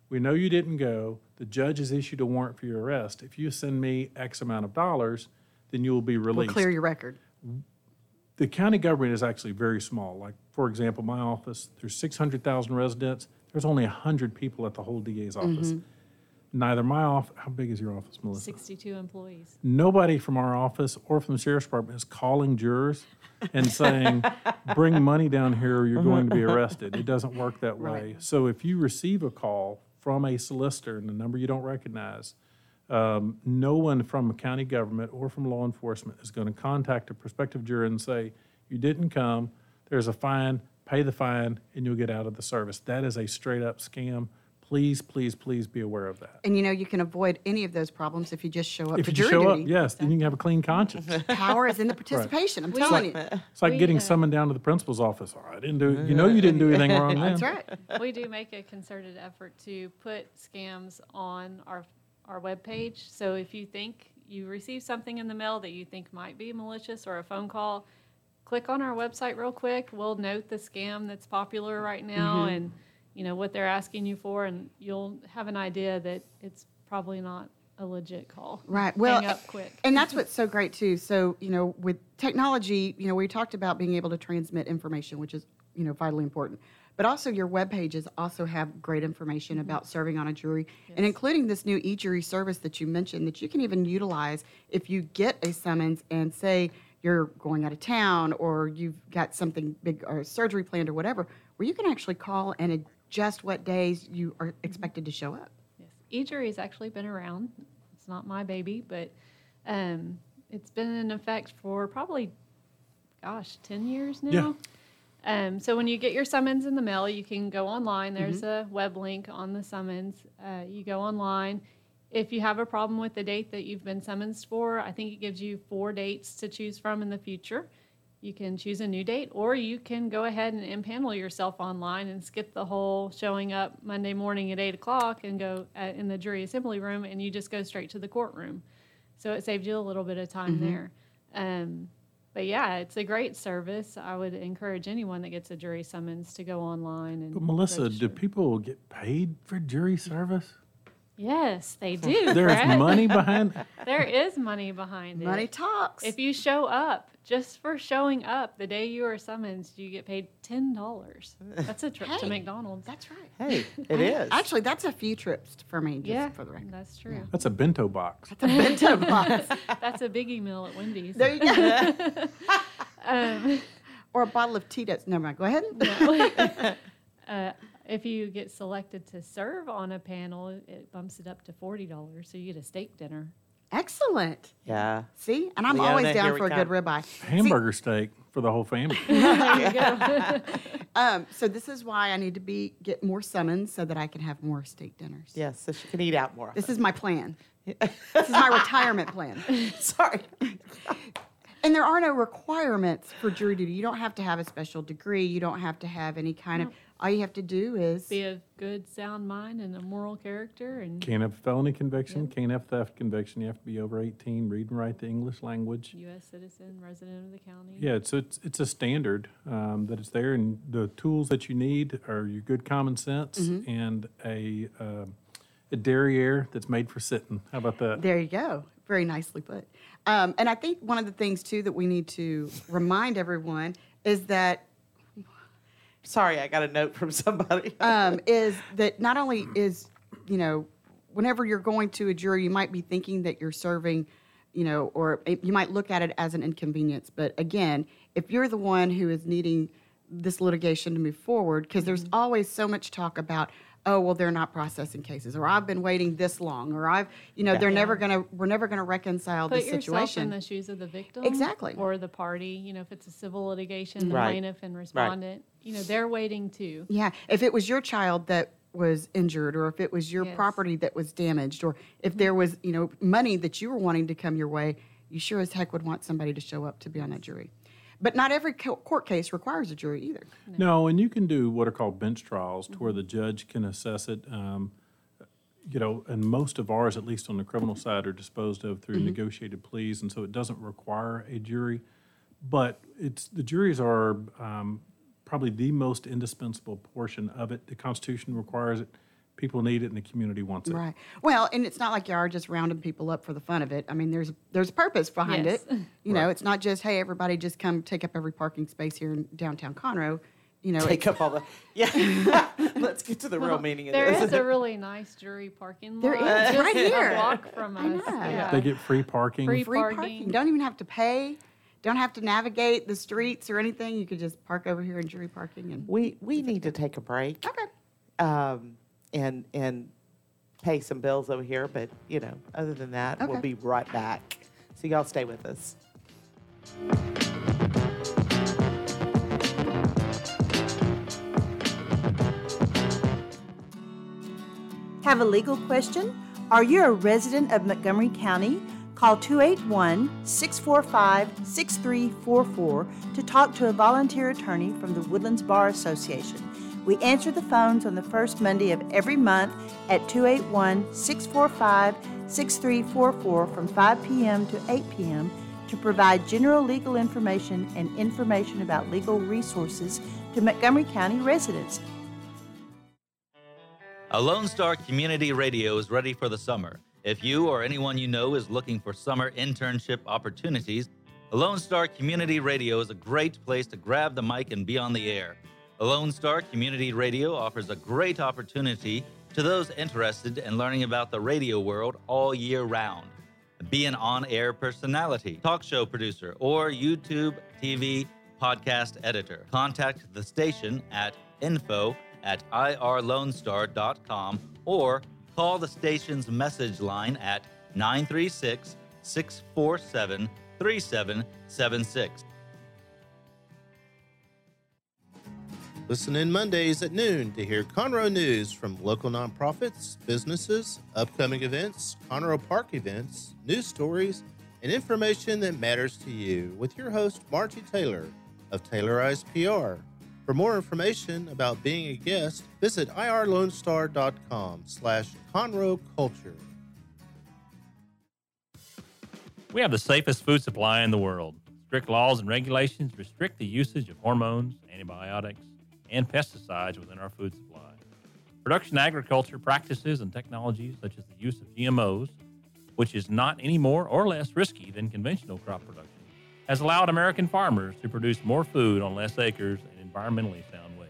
We know you didn't go. The judge has issued a warrant for your arrest. If you send me X amount of dollars, then you will be We'll released. clear your record. the county government is actually very small. Like, for example, my office, there's 600,000 residents. There's only 100 people at the whole DA's office. Mhm. Neither my office, how big is your office, Melissa? 62 employees. Nobody from our office or from the sheriff's department is calling jurors and saying, bring money down here or you're going to be arrested. It doesn't work that way. Right. So if you receive a call from a solicitor and a number you don't recognize, um, no one from county government or from law enforcement is going to contact a prospective juror and say, you didn't come, there's a fine, pay the fine, and you'll get out of the service. That is a straight up scam. Please, please, please be aware of that. And you know, you can avoid any of those problems if you just show up If to you jury show up, duty. yes, then you can have a clean conscience. Power is in the participation. I'm telling you. It's like We, getting uh, summoned down to the principal's office. Oh, I didn't do, you know you didn't do anything wrong then. That's right. we do make a concerted effort to put scams on our our webpage. So if you think you receive something in the mail that you think might be malicious or a phone call, click on our website real quick. We'll note the scam that's popular right now Mhm. and you know what they're asking you for, and you'll have an idea that it's probably not a legit call. Right. Well, hang up quick. and that's what's so great too. So you know, with technology, you know, we talked about being able to transmit information, which is you know vitally important. But also, your web pages also have great information about mm-hmm. serving on a jury, and including this new e-jury service that you mentioned that you can even utilize if you get a summons and say you're going out of town or you've got something big or surgery planned or whatever, where you can actually call and adjust what days you are expected to show up. Yes, E-jury has actually been around. It's not my baby, but um, it's been in effect for probably, gosh, 10 years now. Yeah. Um, so when you get your summons in the mail, you can go online. There's Mm-hmm. a web link on the summons. Uh, you go online. If you have a problem with the date that you've been summoned for, I think it gives you four dates to choose from in the future. You can choose a new date, or you can go ahead and impanel yourself online and skip the whole showing up Monday morning at 8 o'clock and go at, in the jury assembly room, and you just go straight to the courtroom. So it saves you a little bit of time Mm-hmm. Mhm. there. Um, but yeah, it's a great service. I would encourage anyone that gets a jury summons to go online and. But Melissa, do people get paid for jury service? Yes, they do. There's Brett. money behind- There is money behind it. Money talks. If you show up, just for showing up the day you are summoned, you get paid ten dollars. That's a trip to McDonald's. That's right. Hey, it is. Actually, that's a few trips for me. Just Yeah, for the record. that's true. That's a bento box. That's a bento box. That's a biggie meal at Wendy's. There you go. um, or a bottle of Tito's. Never mind. Go ahead. No. uh, if you get selected to serve on a panel, it bumps it up to forty dollars, so you get a steak dinner. Excellent. Yeah. See, and I'm Leona, always down for a good come. ribeye. See- Hamburger steak for the whole family. there you go. um, so this is why I need to be get more summons so that I can have more steak dinners. Yes, so she can eat out more. This is my plan. this is my retirement plan. Sorry. And there are no requirements for jury duty. You don't have to have a special degree. You don't have to have any kind of. All you have to do is Be a good, sound mind and a moral character, and Can't have felony conviction, can't have theft conviction. You have to be over 18, read and write the English language. U.S. citizen, resident of the county. Yeah, it's it's it's a standard um, that it's there, and the tools that you need are your good common sense Mhm. and a uh, a derriere that's made for sitting. How about that? There you go. Very nicely put. Um, and I think one of the things too that we need to remind everyone is that Sorry, I got a note from somebody. um, is that not only is you know whenever you're going to a jury, you might be thinking that you're serving, you know, or it- you might look at it as an inconvenience. But again, if you're the one who is needing this litigation to move forward, because there's always so much talk about, oh well, they're not processing cases, or I've been waiting this long, or I've, you know, Yeah. they're Yeah. never gonna, we're never gonna reconcile Put this yourself situation. in the shoes of the victim, Exactly. or the party. You know, if it's a civil litigation, the Right. plaintiff and respondent. You know, they're waiting too. Yeah, if it was your child that was injured, or if it was your Yes. property that was damaged, or if mm-hmm. there was, you know, money that you were wanting to come your way, you sure as heck would want somebody to show up to be on that jury. But not every court case requires a jury either. No, and you can do what are called bench trials, to where the judge can assess it. Um, you know, and most of ours, at least on the criminal side, are disposed of through Mhm. negotiated pleas, and so it doesn't require a jury. But it's the juries are um, probably the most indispensable portion of it. The Constitution requires it. People need it and the community wants it. Right. Well, and it's not like you are just rounding people up for the fun of it. I mean, there's there's a purpose behind Yes. it. You know, it's not just hey, everybody just come take up every parking space here in downtown Conroe. You know, Take up all the yeah. Let's get to the real meaning of There this. is a really nice jury parking lot. There is, just right here. A block from I us. know. Yeah. They get free parking. Free free parking. parking. Don't even have to pay. Don't have to navigate the streets or anything. You could just park over here in jury parking and we we need to take a break. Okay. Um, and and pay some bills over here, but you know, other than that, we'll be right back. So y'all stay with us. Have a legal question? Are you a resident of Montgomery County? Call 281 645 6344 to talk to a volunteer attorney from the Woodlands Bar Association. We answer the phones on the first Monday of every month at 281 645 6344 from 5 p.m. to 8 p.m. to provide general legal information and information about legal resources to Montgomery County residents. A Lone Star Community Radio is ready for the summer. If you or anyone you know is looking for summer internship opportunities, Lone Star Community Radio is a great place to grab the mic and be on the air. A Lone Star Community Radio offers a great opportunity to those interested in learning about the radio world all year round. Be an on air personality, talk show producer, or YouTube, TV, podcast editor. Contact the station at info at irlonestar.com or call the station's message line at 936 647 3776. Listen in Mondays at noon to hear Conroe news from local nonprofits, businesses, upcoming events, Conroe Park events, news stories, and information that matters to you with your host, Margie Taylor of Taylorized PR. For more information about being a guest, visit irlonestar.com slash Conroe Culture. We have the safest food supply in the world. Strict laws and regulations restrict the usage of hormones, antibiotics, and pesticides within our food supply. Production agriculture practices and technologies such as the use of GMOs, which is not any more or less risky than conventional crop production, has allowed American farmers to produce more food on less acres in environmentally sound ways.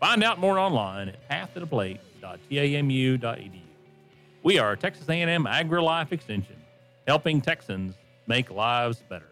Find out more online at pathtotheplate.tamu.edu. We are Texas A&M AgriLife Extension, helping Texans make lives better.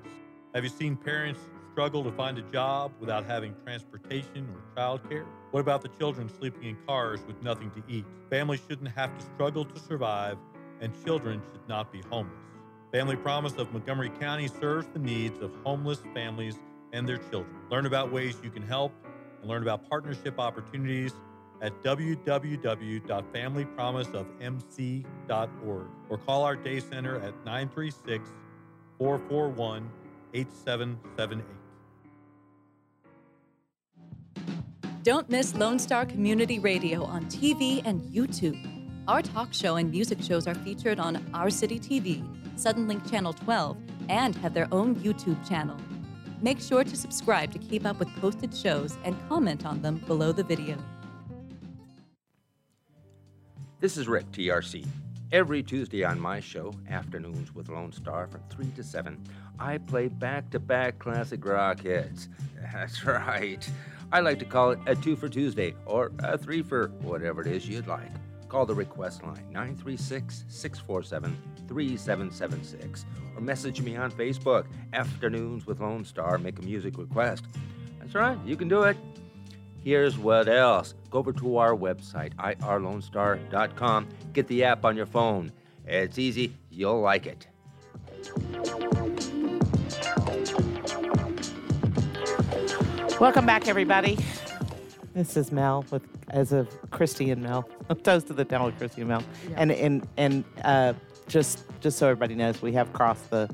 Have you seen parents struggle to find a job without having transportation or childcare? What about the children sleeping in cars with nothing to eat? Families shouldn't have to struggle to survive, and children should not be homeless. Family Promise of Montgomery County serves the needs of homeless families and their children. Learn about ways you can help and learn about partnership opportunities at www.familypromiseofmc.org or call our day center at 936 441 8778. Don't miss Lone Star Community Radio on TV and YouTube. Our talk show and music shows are featured on Our City TV, Suddenlink Channel 12, and have their own YouTube channel. Make sure to subscribe to keep up with posted shows and comment on them below the video. This is Rick, TRC. Every Tuesday on my show, Afternoons with Lone Star from 3 to 7, I play back to back classic rock hits. That's right. I like to call it a two for Tuesday or a three for whatever it is you'd like. Call the request line 936 647 3776 or message me on Facebook, Afternoons with Lone Star. Make a music request. That's right, you can do it. Here's what else. Go over to our website, irlonestar.com. Get the app on your phone. It's easy, you'll like it. Welcome back, everybody. This is Mel with as of Christy and Mel. Toast to the town with Christy and Mel. And and and uh, just just so everybody knows, we have crossed the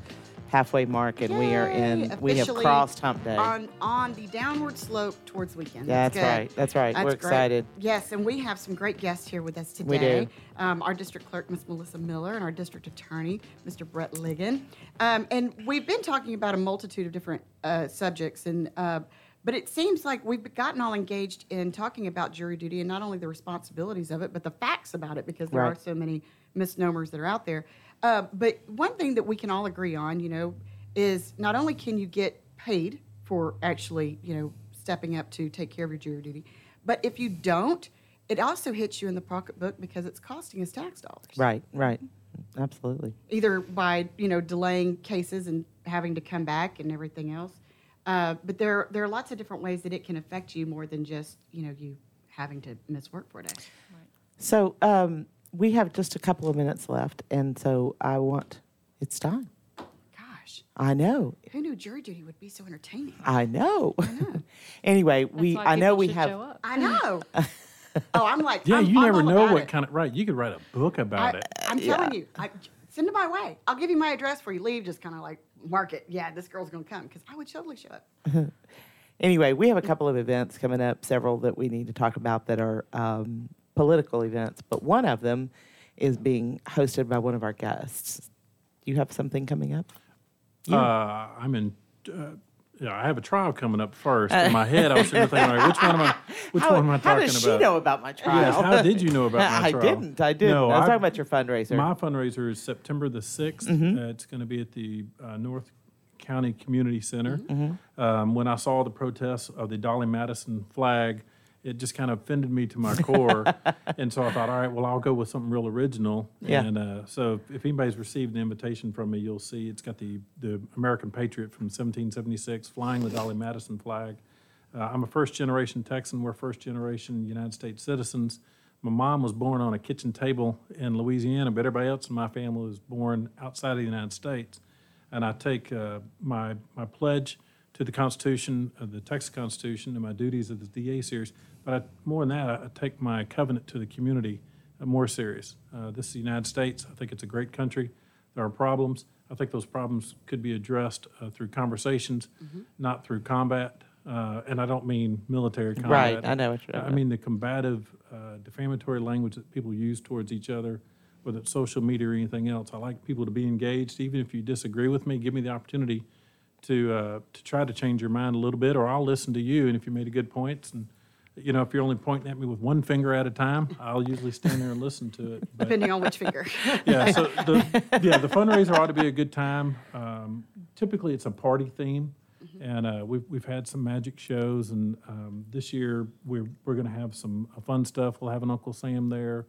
halfway mark, and we are in. We have crossed Hump Day. On on the downward slope towards weekend. That's good. right, that's right. We're great. excited. Yes, and we have some great guests here with us today. We do. Um, our district clerk, Miss Melissa Miller, and our district attorney, Mr. Brett Ligon. Um, and we've been talking about a multitude of different uh, subjects, and uh, but it seems like we've gotten all engaged in talking about jury duty and not only the responsibilities of it, but the facts about it, because there are so many misnomers that are out there. Uh, but one thing that we can all agree on, you know, is not only can you get paid for actually, you know, stepping up to take care of your jury duty, but if you don't, it also hits you in the pocketbook because it's costing us tax dollars. Right, right, absolutely. Either by you know delaying cases and having to come back and everything else, uh, but there there are lots of different ways that it can affect you more than just you know you having to miss work for a day. Right. So um, we have just a couple of minutes left, and so I want. It's time. Gosh, I know. who knew jury duty would be so entertaining? I know. anyway, we. why I know we have. show up. I know. oh, I'm like Yeah, I'm, you I'm never all know what it. kind of right. You could write a book about I, it. I'm telling you, I, send it my way. I'll give you my address before you leave. Just kind of like mark it. Yeah, this girl's gonna come because I would totally show up. anyway, we have a couple of events coming up, several that we need to talk about that are um, political events, but one of them is being hosted by one of our guests. Do you have something coming up? Uh, I'm in. Uh, yeah, I have a trial coming up first. In my head, I was sitting there thinking, right, which one am I? Which How- one am I talking about? how does she about? know about my trial? Yes. How did you know about my trial? I didn't, I didn't. I was talking about your fundraiser. My fundraiser is September the 6th. Mhm. Uh, it's going to be at the uh, North County Community Center. Mhm. Um, when I saw the protests of the Dolly Madison flag, it just kind of offended me to my core. and so I thought, all right, well, I'll go with something real original. Yeah. And uh, so if anybody's received an invitation from me, you'll see it's got the, the American Patriot from 1776 flying the Dolly Madison flag. Uh, I'm a first generation Texan. We're first generation United States citizens. My mom was born on a kitchen table in Louisiana, but everybody else in my family was born outside of the United States. And I take uh, my, my pledge to the Constitution, uh, the Texas Constitution, and my duties of the DA series. But I, more than that, I, I take my covenant to the community uh, more serious. Uh, this is the United States. I think it's a great country. There are problems. I think those problems could be addressed uh, through conversations, Mhm. not through combat. Uh, and I don't mean military combat. Right, I know what you're I mean the combative, uh, defamatory language that people use towards each other, whether it's social media or anything else. I like people to be engaged, even if you disagree with me. Give me the opportunity to uh, to try to change your mind a little bit, or I'll listen to you. And if you made a good point, and you know, if you're only pointing at me with one finger at a time, I'll usually stand there and listen to it. But- Depending on which finger. yeah, so the, yeah, the fundraiser ought to be a good time. Um, typically, it's a party theme, and uh, we've we've had some magic shows, and um, this year we're we're going to have some uh, fun stuff. We'll have an Uncle Sam there,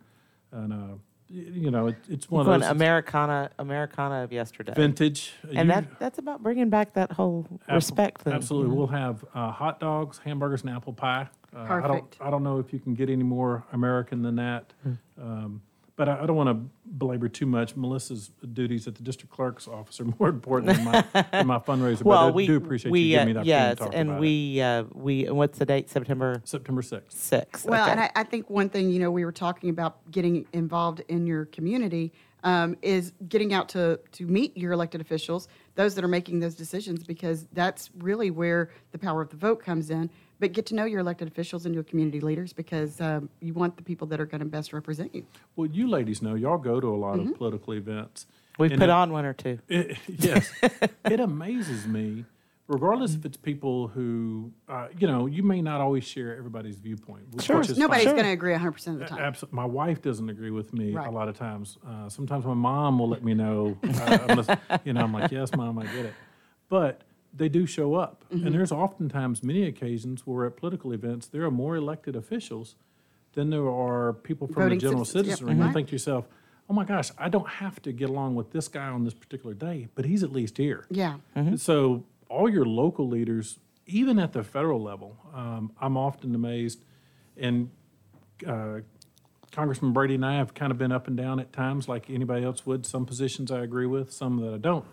and uh, you know, it, it's one Going of those Americana, Americana of yesterday. vintage, and You- that that's about bringing back that whole Ab- respect thing. Absolutely, Mhm. we'll have uh, hot dogs, hamburgers, and apple pie. Uh, I don't, Perfect. I don't know if you can get any more American than that, Hmm. um, but I, I don't want to belabor too much. Melissa's duties at the district clerk's office are more important than my, than my fundraiser. well, but I we do appreciate we, you giving me uh, the opportunity yes, to talk and about it. we uh, we and what's the date? September September sixth. Sixth. Well, okay. and I, I think one thing, you know, we were talking about getting involved in your community um, is getting out to, to meet your elected officials, those that are making those decisions, because that's really where the power of the vote comes in. But get to know your elected officials and your community leaders because um, you want the people that are going to best represent you. Well, you ladies know y'all go to a lot Mhm. of political events. We've put it- on one or two. It, yes, it amazes me, regardless if it's people who, uh, you know, you may not always share everybody's viewpoint. which- Sure. which is Nobody's fine. going to agree 100% of the time. Absolutely. My wife doesn't agree with me Right. a lot of times. Uh, sometimes my mom will let me know. Uh, unless, you know, I'm like, yes, mom, I get it. But they do show up. Mhm. And there's oftentimes many occasions where at political events, there are more elected officials than there are people from Voting the general citizens, yep, citizenry. And you think to yourself, oh my gosh, I don't have to get along with this guy on this particular day, but he's at least here. Yeah. So all your local leaders, even at the federal level, um, I'm often amazed, and uh, Congressman Brady and I have kind of been up and down at times, like anybody else would. Some positions I agree with, some that I don't,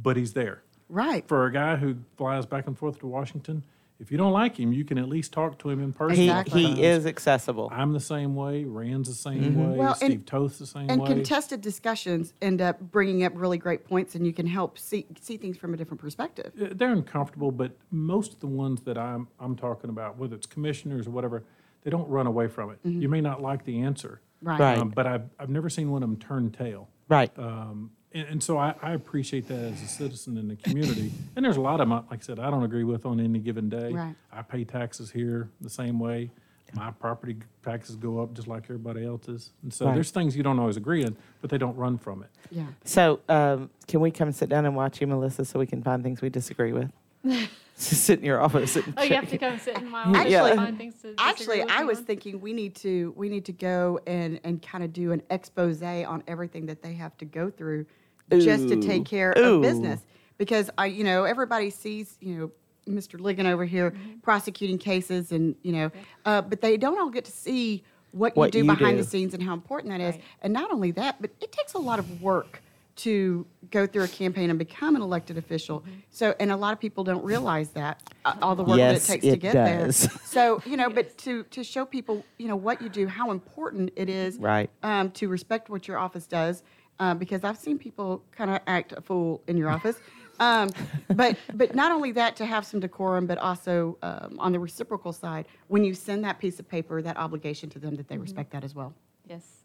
but he's there. Right. For a guy who flies back and forth to Washington, If you don't like him, you can at least talk to him in person. He, he is accessible. I'm the same way. Rand's the same Mhm. way. Well, and- Steve Toth's the same and way. And contested discussions end up bringing up really great points, and you can help see see things from a different perspective. They're uncomfortable, but most of the ones that I'm I'm talking about, whether it's commissioners or whatever, they don't run away from it. Mhm. You may not like the answer, Right. Right. Um, but I've I've never seen one of them turn tail. Right. Um, and, and so I, I appreciate that as a citizen in the community. and there's a lot of them, like I said, I don't agree with on any given day. Right. I pay taxes here the same way. My property taxes go up just like everybody else's. And so Right. there's things you don't always agree on, but they don't run from it. Yeah. So, um, can we come sit down and watch you, Melissa, so we can find things we disagree with? Just sit in your office. And Oh, you have to come sit in my Yeah. office Yeah. to find things to Actually, I was on. thinking we need to we need to go and and kind of do an expose on everything that they have to go through just to take care Ooh. of business because I you know everybody sees you know Mr. Ligon over here Mm-hmm. prosecuting cases and you know uh, but they don't all get to see what, What you do you behind do. the scenes and how important that is and not only that but it takes a lot of work to go through a campaign and become an elected official so and a lot of people don't realize that uh, all the work Yes, that it takes to it get does. there so you know but to to show people you know what you do how important it is Right. um, to respect what your office does uh, because i've seen people kind of act a fool in your office um, but but not only that to have some decorum but also um, on the reciprocal side when you send that piece of paper that obligation to them that they Mm-hmm. respect that as well Yes.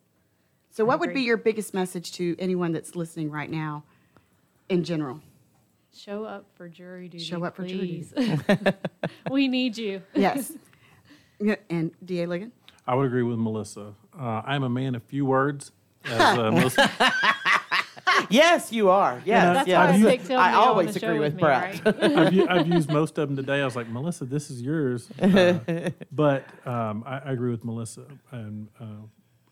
So what would be your biggest message to anyone that's listening right now in general Show up for jury duty. Show up for jury please. we need you. yes and da ligon I would agree with Melissa. Uh, I'm a man of few words. As, uh, Melissa, yes, you are. Yes, That's yes. why I stick I to go on always the agree with with me, Brett. I've, u- I've used most of them today. I was like, Melissa, this is yours. Uh, but um, I, I agree with Melissa. And uh,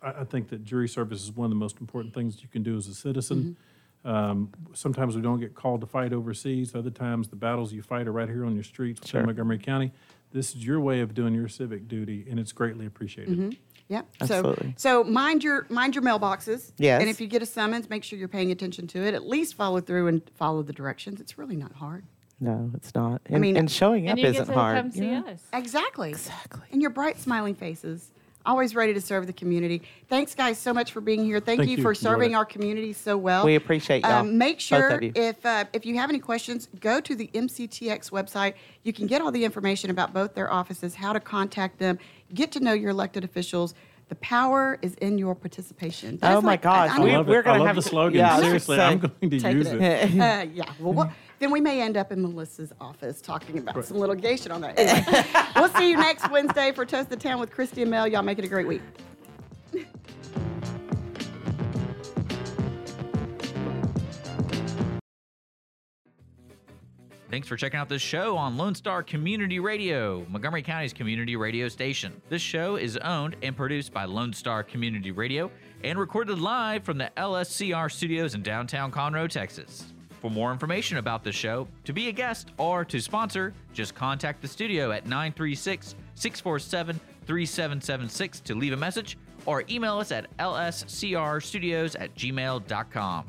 I, I think that jury service is one of the most important things you can do as a citizen. Um, sometimes we don't get called to fight overseas. Other times, the battles you fight are right here on your streets Sure. in Montgomery County. This is your way of doing your civic duty, and it's greatly appreciated. Mhm. Yep. Absolutely. So, so mind your mind your mailboxes. Yes. And if you get a summons, make sure you're paying attention to it. At least follow through and follow the directions. It's really not hard. No, it's not. I mean- and showing And up you get isn't to hard. come see Yeah. us. Exactly. Exactly. And your bright smiling faces. Always ready to serve the community. Thanks, guys, so much for being here. Thank, Thank you, you. for serving it. our community so well. We appreciate y'all, Um, make both sure of you. if uh, if you have any questions, go to the MCTX website. You can get all the information about both their offices, how to contact them, get to know your elected officials. The power is in your participation. Oh my like- gosh, I- I I we- mean- love we're it. I gonna love have the to- slogan. yeah, Seriously, I'm going to use it. it. uh, yeah. Well, what, then we may end up in Melissa's office talking about some litigation on that. Anyway, we'll see you next Wednesday for Toast the Town with Christy and Mel. Y'all make it a great week. Thanks for checking out this show on Lone Star Community Radio, Montgomery County's community radio station. This show is owned and produced by Lone Star Community Radio and recorded live from the LSCR studios in downtown Conroe, Texas. For more information about the show, to be a guest, or to sponsor, just contact the studio at 936 647 3776 to leave a message or email us at lscrstudios at gmail.com.